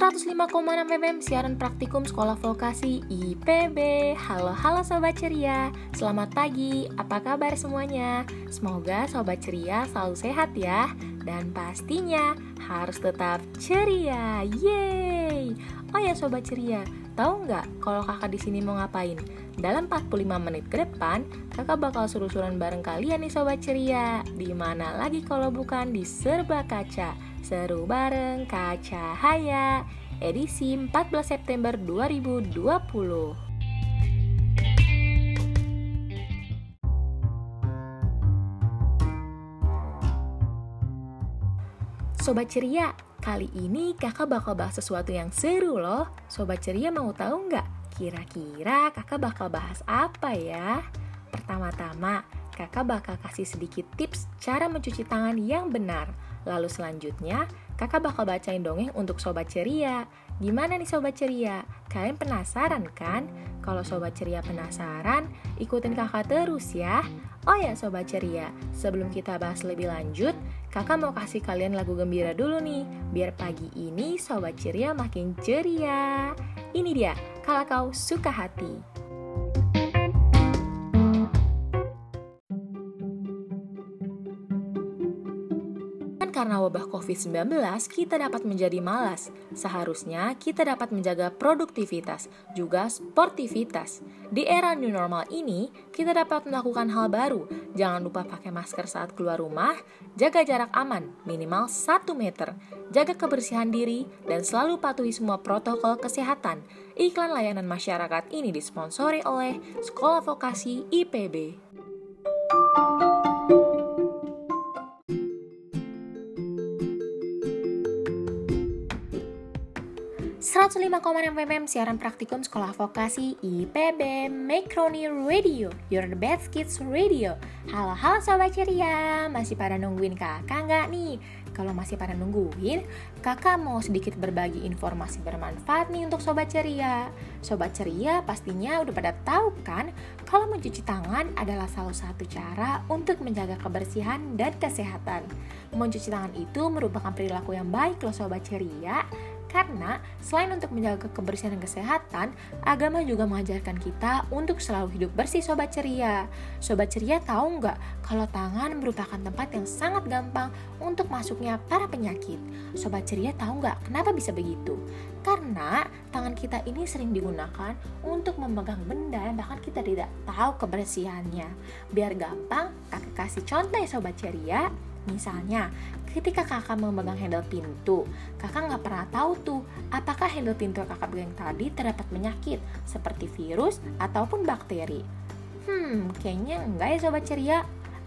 105,6 FM siaran praktikum Sekolah Vokasi IPB. Halo halo sobat ceria. Selamat pagi. Apa kabar semuanya? Semoga sobat ceria selalu sehat ya dan pastinya harus tetap ceria. Yeay. Oh ya sobat ceria, tahu nggak kalau kakak di sini mau ngapain? Dalam 45 menit ke depan, kakak bakal suruh-suruan bareng kalian nih sobat ceria. Di mana lagi kalau bukan di Serba Kaca. Seru bareng Kaca Haya edisi 14 September 2020. Sobat ceria, kali ini kakak bakal bahas sesuatu yang seru loh. Sobat ceria mau tahu nggak? Kira-kira kakak bakal bahas apa ya? Pertama-tama, kakak bakal kasih sedikit tips cara mencuci tangan yang benar. Lalu selanjutnya, kakak bakal bacain dongeng untuk Sobat Ceria. Gimana nih Sobat Ceria? Kalian penasaran kan? Kalau Sobat Ceria penasaran, ikutin kakak terus ya. Oh ya Sobat Ceria, sebelum kita bahas lebih lanjut, kakak mau kasih kalian lagu gembira dulu nih, biar pagi ini Sobat Ceria makin ceria. Ini dia, kalau kau suka hati. Karena wabah COVID-19, kita dapat menjadi malas. Seharusnya kita dapat menjaga produktivitas, juga sportivitas. Di era new normal ini, kita dapat melakukan hal baru. Jangan lupa pakai masker saat keluar rumah, jaga jarak aman, minimal 1 meter, jaga kebersihan diri, dan selalu patuhi semua protokol kesehatan. Iklan layanan masyarakat ini disponsori oleh Sekolah Vokasi IPB. 105,6 FM siaran praktikum sekolah vokasi IPB Makroni Radio Your the best kids radio. Halo halo sobat ceria Masih pada nungguin kakak nggak nih? Kalau masih pada nungguin Kakak mau sedikit berbagi informasi bermanfaat nih untuk sobat ceria. Sobat ceria pastinya udah pada tahu kan Kalau mencuci tangan adalah salah satu cara untuk menjaga kebersihan dan kesehatan. Mencuci tangan itu merupakan perilaku yang baik loh sobat ceria karena selain untuk menjaga kebersihan dan kesehatan, agama juga mengajarkan kita untuk selalu hidup bersih sobat ceria. Sobat ceria tahu nggak kalau tangan merupakan tempat yang sangat gampang untuk masuknya para penyakit. Sobat ceria tahu nggak kenapa bisa begitu? Karena tangan kita ini sering digunakan untuk memegang benda yang bahkan kita tidak tahu kebersihannya. Biar gampang, kakak kasih contoh ya sobat ceria. Misalnya, ketika kakak memegang handle pintu, kakak nggak pernah tahu tuh apakah handle pintu kakak pegang tadi terdapat penyakit seperti virus ataupun bakteri. Hmm, kayaknya enggak ya sobat ceria.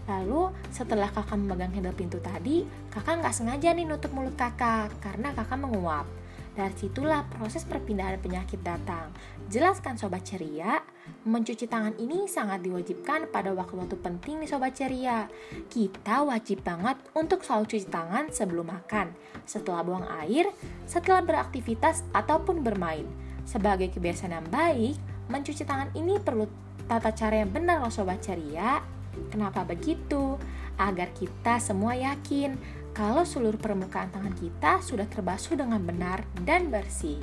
Lalu setelah kakak memegang handle pintu tadi, kakak nggak sengaja nih nutup mulut kakak karena kakak menguap. Dari situlah proses perpindahan penyakit datang. Jelaskan Sobat Ceria, mencuci tangan ini sangat diwajibkan pada waktu-waktu penting nih Sobat Ceria. Kita wajib banget untuk selalu cuci tangan sebelum makan, setelah buang air, setelah beraktivitas ataupun bermain. Sebagai kebiasaan yang baik, mencuci tangan ini perlu tata cara yang benar loh Sobat Ceria. Kenapa begitu? Agar kita semua yakin kalau seluruh permukaan tangan kita sudah terbasuh dengan benar dan bersih.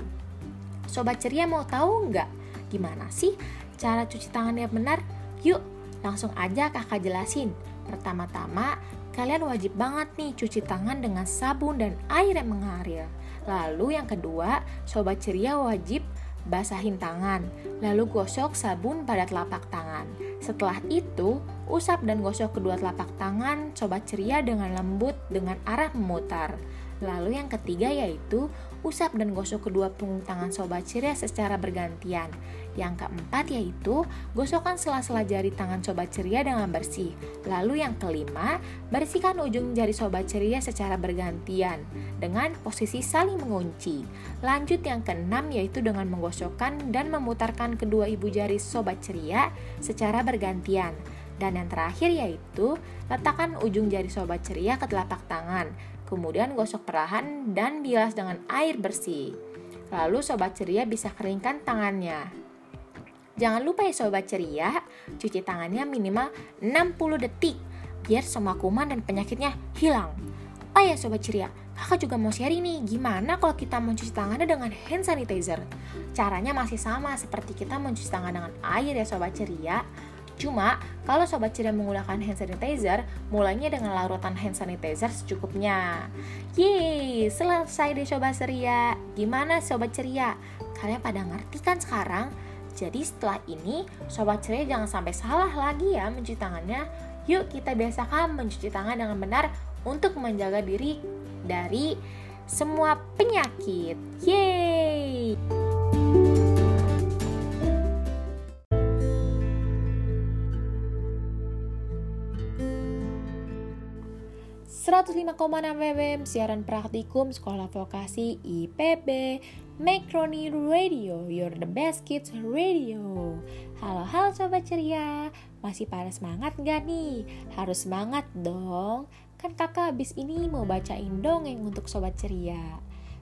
Sobat ceria mau tahu nggak gimana sih cara cuci tangan yang benar? Yuk, langsung aja kakak jelasin. Pertama-tama, kalian wajib banget nih cuci tangan dengan sabun dan air yang mengalir. Lalu yang kedua, sobat ceria wajib basahin tangan, lalu gosok sabun pada telapak tangan. Setelah itu, usap dan gosok kedua telapak tangan sobat ceria dengan lembut dengan arah memutar. Lalu yang ketiga yaitu usap dan gosok kedua punggung tangan sobat ceria secara bergantian. Yang keempat yaitu gosokkan sela-sela jari tangan sobat ceria dengan bersih. Lalu yang kelima, bersihkan ujung jari sobat ceria secara bergantian dengan posisi saling mengunci. Lanjut yang keenam yaitu dengan menggosokkan dan memutarkan kedua ibu jari sobat ceria secara bergantian. Dan yang terakhir yaitu letakkan ujung jari sobat ceria ke telapak tangan, kemudian gosok perlahan dan bilas dengan air bersih. Lalu sobat ceria bisa keringkan tangannya. Jangan lupa ya sobat ceria, cuci tangannya minimal 60 detik biar semua kuman dan penyakitnya hilang. Oh ya Sobat Ceria, kakak juga mau sharing nih gimana kalau kita mencuci tangannya dengan hand sanitizer. Caranya masih sama seperti kita mencuci tangan dengan air ya Sobat Ceria. Cuma, kalau Sobat Ceria menggunakan hand sanitizer, mulainya dengan larutan hand sanitizer secukupnya. Yeay, selesai deh Sobat Ceria. Gimana Sobat Ceria? Kalian pada ngerti kan sekarang? Jadi setelah ini, Sobat Ceria jangan sampai salah lagi ya mencuci tangannya. Yuk kita biasakan mencuci tangan dengan benar untuk menjaga diri dari semua penyakit. Yeay! 105,6 FM siaran praktikum Sekolah Vokasi IPB Macaroni Radio You're the best kids radio Halo halo sobat ceria Masih pada semangat gak nih? Harus semangat dong Kan kakak abis ini mau bacain dongeng untuk sobat ceria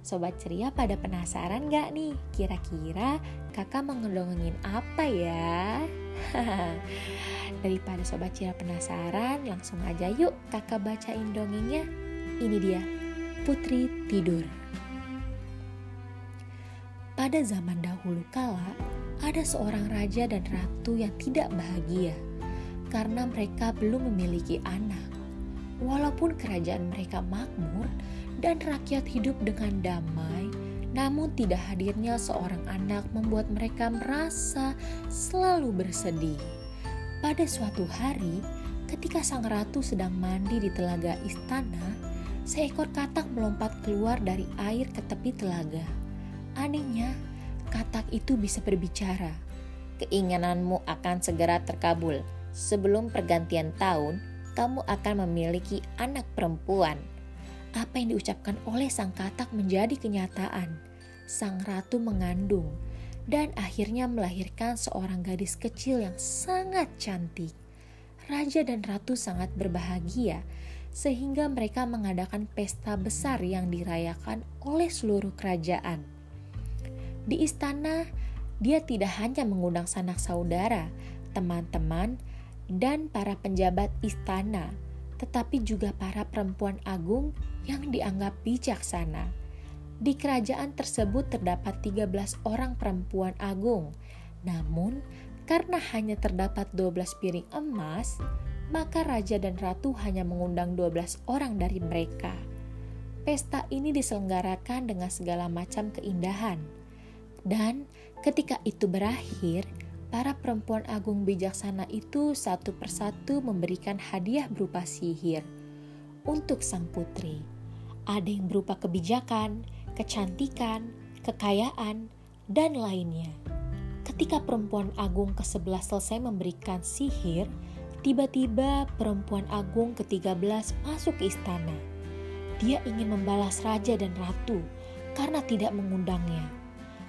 Sobat ceria pada penasaran gak nih? Kira-kira kakak mau ngedongengin apa ya? Daripada sobat ceria penasaran, langsung aja yuk kakak bacain dongengnya. Ini dia, Putri Tidur. Pada zaman dahulu kala, ada seorang raja dan ratu yang tidak bahagia karena mereka belum memiliki anak. Walaupun kerajaan mereka makmur dan rakyat hidup dengan damai, namun tidak hadirnya seorang anak membuat mereka merasa selalu bersedih. Pada suatu hari, ketika sang ratu sedang mandi di telaga istana, seekor katak melompat keluar dari air ke tepi telaga. Anehnya, katak itu bisa berbicara. Keinginanmu akan segera terkabul. Sebelum pergantian tahun, kamu akan memiliki anak perempuan apa yang diucapkan oleh sang katak menjadi kenyataan. Sang ratu mengandung dan akhirnya melahirkan seorang gadis kecil yang sangat cantik. Raja dan ratu sangat berbahagia sehingga mereka mengadakan pesta besar yang dirayakan oleh seluruh kerajaan. Di istana, dia tidak hanya mengundang sanak saudara, teman-teman, dan para penjabat istana, tetapi juga para perempuan agung yang dianggap bijaksana. Di kerajaan tersebut terdapat 13 orang perempuan agung. Namun, karena hanya terdapat 12 piring emas, maka raja dan ratu hanya mengundang 12 orang dari mereka. Pesta ini diselenggarakan dengan segala macam keindahan. Dan ketika itu berakhir, para perempuan agung bijaksana itu satu persatu memberikan hadiah berupa sihir untuk sang putri. Ada yang berupa kebijakan, kecantikan, kekayaan, dan lainnya. Ketika perempuan agung ke-11 selesai memberikan sihir, tiba-tiba perempuan agung ke-13 masuk ke istana. Dia ingin membalas raja dan ratu karena tidak mengundangnya.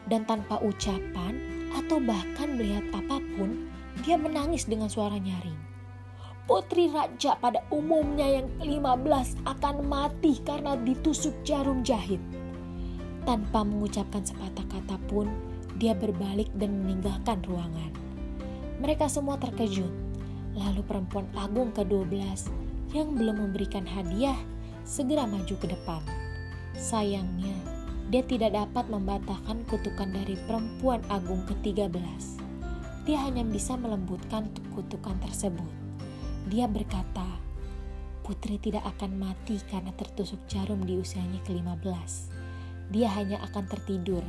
Dan tanpa ucapan, atau bahkan melihat apa pun, dia menangis dengan suara nyaring. Putri raja pada umumnya yang ke-15 akan mati karena ditusuk jarum jahit. Tanpa mengucapkan sepatah kata pun, dia berbalik dan meninggalkan ruangan. Mereka semua terkejut. Lalu perempuan agung ke-12 yang belum memberikan hadiah segera maju ke depan. Sayangnya, dia tidak dapat membatalkan kutukan dari perempuan agung ke-13. Dia hanya bisa melembutkan kutukan tersebut. Dia berkata, Putri tidak akan mati karena tertusuk jarum di usianya ke-15. Dia hanya akan tertidur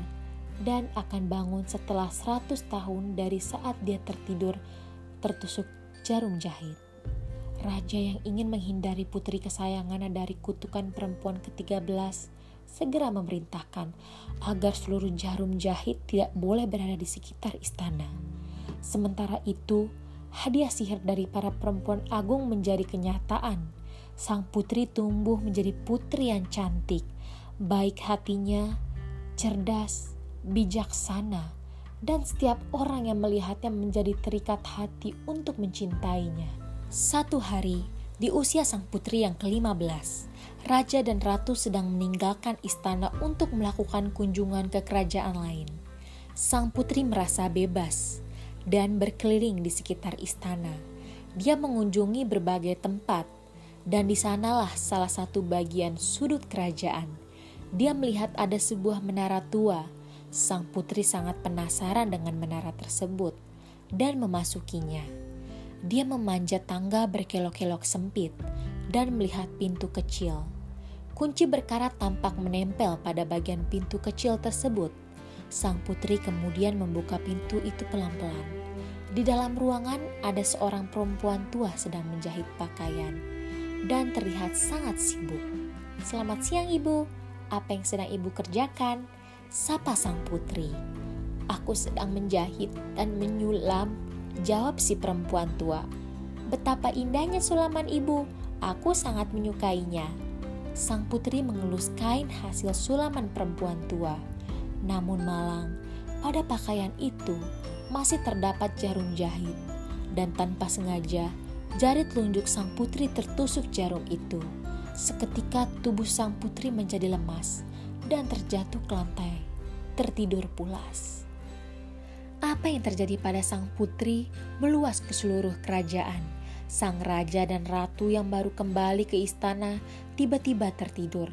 dan akan bangun setelah 100 tahun dari saat dia tertidur tertusuk jarum jahit. Raja yang ingin menghindari putri kesayangannya dari kutukan perempuan ke-13 segera memerintahkan agar seluruh jarum jahit tidak boleh berada di sekitar istana. Sementara itu, hadiah sihir dari para perempuan agung menjadi kenyataan. Sang putri tumbuh menjadi putri yang cantik, baik hatinya, cerdas, bijaksana, dan setiap orang yang melihatnya menjadi terikat hati untuk mencintainya. Satu hari, di usia sang putri yang ke-15, raja dan ratu sedang meninggalkan istana untuk melakukan kunjungan ke kerajaan lain. Sang putri merasa bebas dan berkeliling di sekitar istana. Dia mengunjungi berbagai tempat Dan di sanalah salah satu bagian sudut kerajaan. Dia melihat ada sebuah menara tua. Sang putri sangat penasaran dengan menara tersebut dan memasukinya. Dia memanjat tangga berkelok-kelok sempit dan melihat pintu kecil. Kunci berkarat tampak menempel pada bagian pintu kecil tersebut. Sang putri kemudian membuka pintu itu pelan-pelan. Di dalam ruangan ada seorang perempuan tua sedang menjahit pakaian dan terlihat sangat sibuk. Selamat siang ibu, apa yang sedang ibu kerjakan? Sapa sang putri. Aku sedang menjahit dan menyulam, jawab si perempuan tua. Betapa indahnya sulaman ibu, aku sangat menyukainya. Sang putri mengelus kain hasil sulaman perempuan tua. Namun malang, pada pakaian itu masih terdapat jarum jahit. Dan tanpa sengaja, jari telunjuk sang putri tertusuk jarum itu. Seketika tubuh sang putri menjadi lemas dan terjatuh ke lantai, tertidur pulas. Apa yang terjadi pada sang putri meluas ke seluruh kerajaan. Sang raja dan ratu yang baru kembali ke istana tiba-tiba tertidur.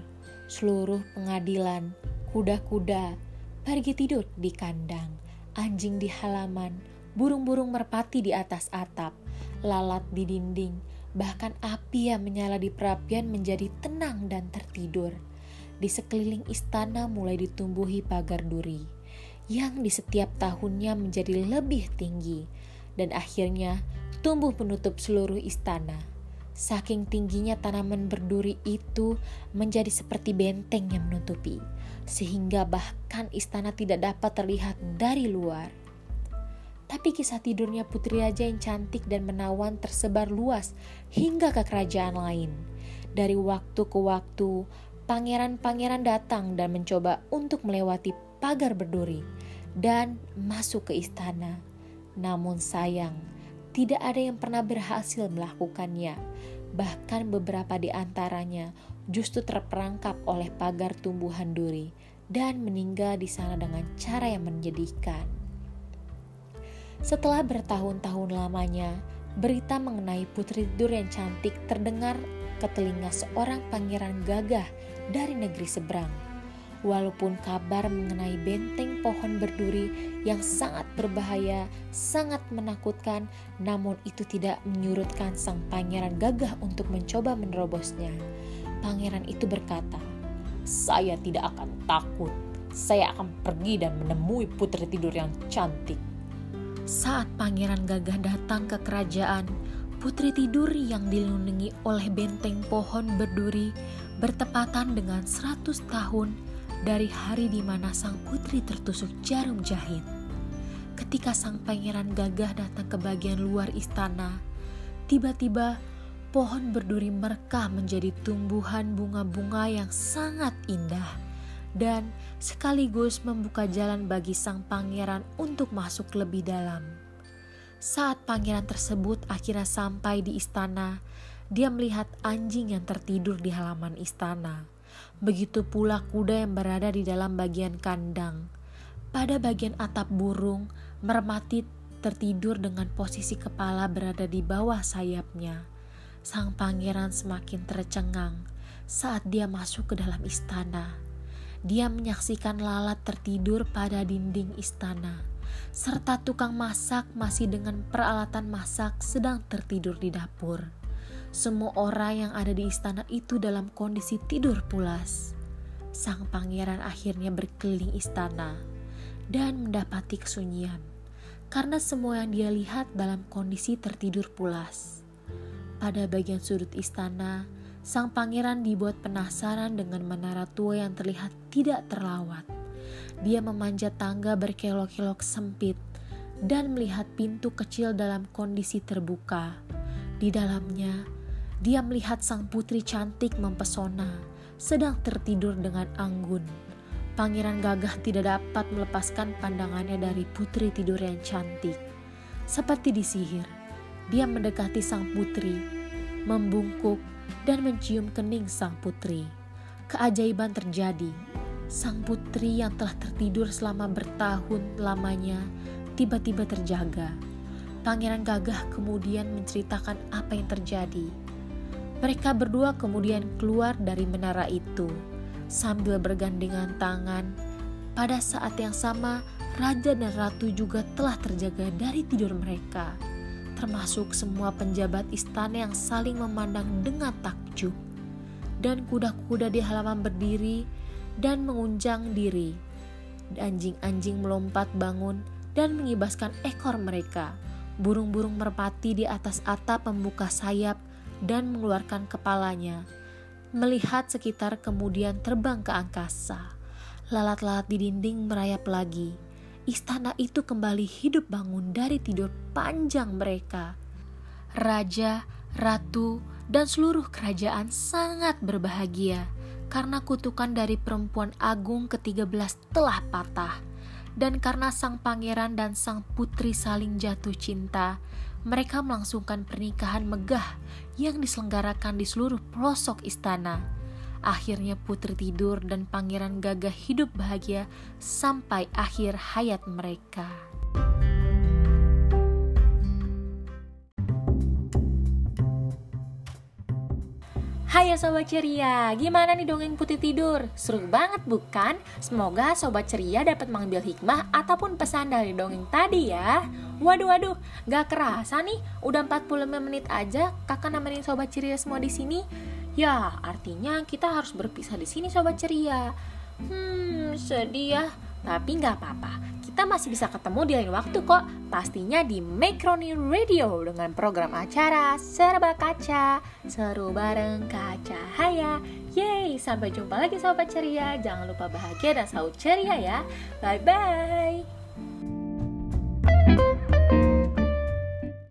Seluruh pengadilan, kuda-kuda, pergi tidur di kandang, anjing di halaman, burung-burung merpati di atas atap, lalat di dinding, bahkan api yang menyala di perapian menjadi tenang dan tertidur. Di sekeliling istana mulai ditumbuhi pagar duri yang di setiap tahunnya menjadi lebih tinggi dan akhirnya tumbuh menutup seluruh istana. Saking tingginya tanaman berduri itu menjadi seperti benteng yang menutupi, sehingga bahkan istana tidak dapat terlihat dari luar. Tapi kisah tidurnya putri raja yang cantik dan menawan tersebar luas hingga ke kerajaan lain. Dari waktu ke waktu, pangeran-pangeran datang dan mencoba untuk melewati pagar berduri dan masuk ke istana. Namun sayang, tidak ada yang pernah berhasil melakukannya. Bahkan beberapa di antaranya justru terperangkap oleh pagar tumbuhan duri dan meninggal di sana dengan cara yang menyedihkan. Setelah bertahun-tahun lamanya, berita mengenai putri tidur yang cantik terdengar ke telinga seorang pangeran gagah dari negeri seberang walaupun kabar mengenai benteng pohon berduri yang sangat berbahaya, sangat menakutkan, namun itu tidak menyurutkan sang pangeran gagah untuk mencoba menerobosnya. Pangeran itu berkata, "Saya tidak akan takut. Saya akan pergi dan menemui putri tidur yang cantik." Saat pangeran gagah datang ke kerajaan, putri tidur yang dilindungi oleh benteng pohon berduri bertepatan dengan 100 tahun dari hari di mana sang putri tertusuk jarum jahit. Ketika sang pangeran gagah datang ke bagian luar istana, tiba-tiba pohon berduri merkah menjadi tumbuhan bunga-bunga yang sangat indah dan sekaligus membuka jalan bagi sang pangeran untuk masuk lebih dalam. Saat pangeran tersebut akhirnya sampai di istana, dia melihat anjing yang tertidur di halaman istana. Begitu pula kuda yang berada di dalam bagian kandang. Pada bagian atap burung, mermati tertidur dengan posisi kepala berada di bawah sayapnya. Sang pangeran semakin tercengang saat dia masuk ke dalam istana. Dia menyaksikan lalat tertidur pada dinding istana, serta tukang masak masih dengan peralatan masak sedang tertidur di dapur. Semua orang yang ada di istana itu dalam kondisi tidur pulas. Sang pangeran akhirnya berkeliling istana dan mendapati kesunyian karena semua yang dia lihat dalam kondisi tertidur pulas. Pada bagian sudut istana, sang pangeran dibuat penasaran dengan menara tua yang terlihat tidak terlawat. Dia memanjat tangga berkelok-kelok sempit dan melihat pintu kecil dalam kondisi terbuka. Di dalamnya dia melihat sang putri cantik mempesona, sedang tertidur dengan anggun. Pangeran gagah tidak dapat melepaskan pandangannya dari putri tidur yang cantik. Seperti disihir, dia mendekati sang putri, membungkuk dan mencium kening sang putri. Keajaiban terjadi. Sang putri yang telah tertidur selama bertahun lamanya tiba-tiba terjaga. Pangeran gagah kemudian menceritakan apa yang terjadi Mereka berdua kemudian keluar dari menara itu sambil bergandengan tangan. Pada saat yang sama, raja dan ratu juga telah terjaga dari tidur mereka, termasuk semua penjabat istana yang saling memandang dengan takjub. Dan kuda-kuda di halaman berdiri dan mengunjang diri. Anjing-anjing melompat bangun dan mengibaskan ekor mereka. Burung-burung merpati di atas atap membuka sayap dan mengeluarkan kepalanya. Melihat sekitar kemudian terbang ke angkasa. Lalat-lalat di dinding merayap lagi. Istana itu kembali hidup bangun dari tidur panjang mereka. Raja, ratu, dan seluruh kerajaan sangat berbahagia karena kutukan dari perempuan agung ke-13 telah patah dan karena sang pangeran dan sang putri saling jatuh cinta, mereka melangsungkan pernikahan megah yang diselenggarakan di seluruh pelosok istana. Akhirnya putri tidur dan pangeran gagah hidup bahagia sampai akhir hayat mereka. Hai ya Sobat Ceria, gimana nih dongeng putih tidur? Seru banget bukan? Semoga Sobat Ceria dapat mengambil hikmah ataupun pesan dari dongeng tadi ya Waduh waduh, gak kerasa nih, udah 45 menit aja kakak nemenin Sobat Ceria semua di sini Ya, artinya kita harus berpisah di sini Sobat Ceria Hmm, sedih ya, tapi gak apa-apa kita masih bisa ketemu di lain waktu kok. Pastinya di Macaroni Radio dengan program acara Serba Kaca. Seru bareng Kaca Haya. Yeay, sampai jumpa lagi sobat ceria. Jangan lupa bahagia dan selalu ceria ya. Bye-bye.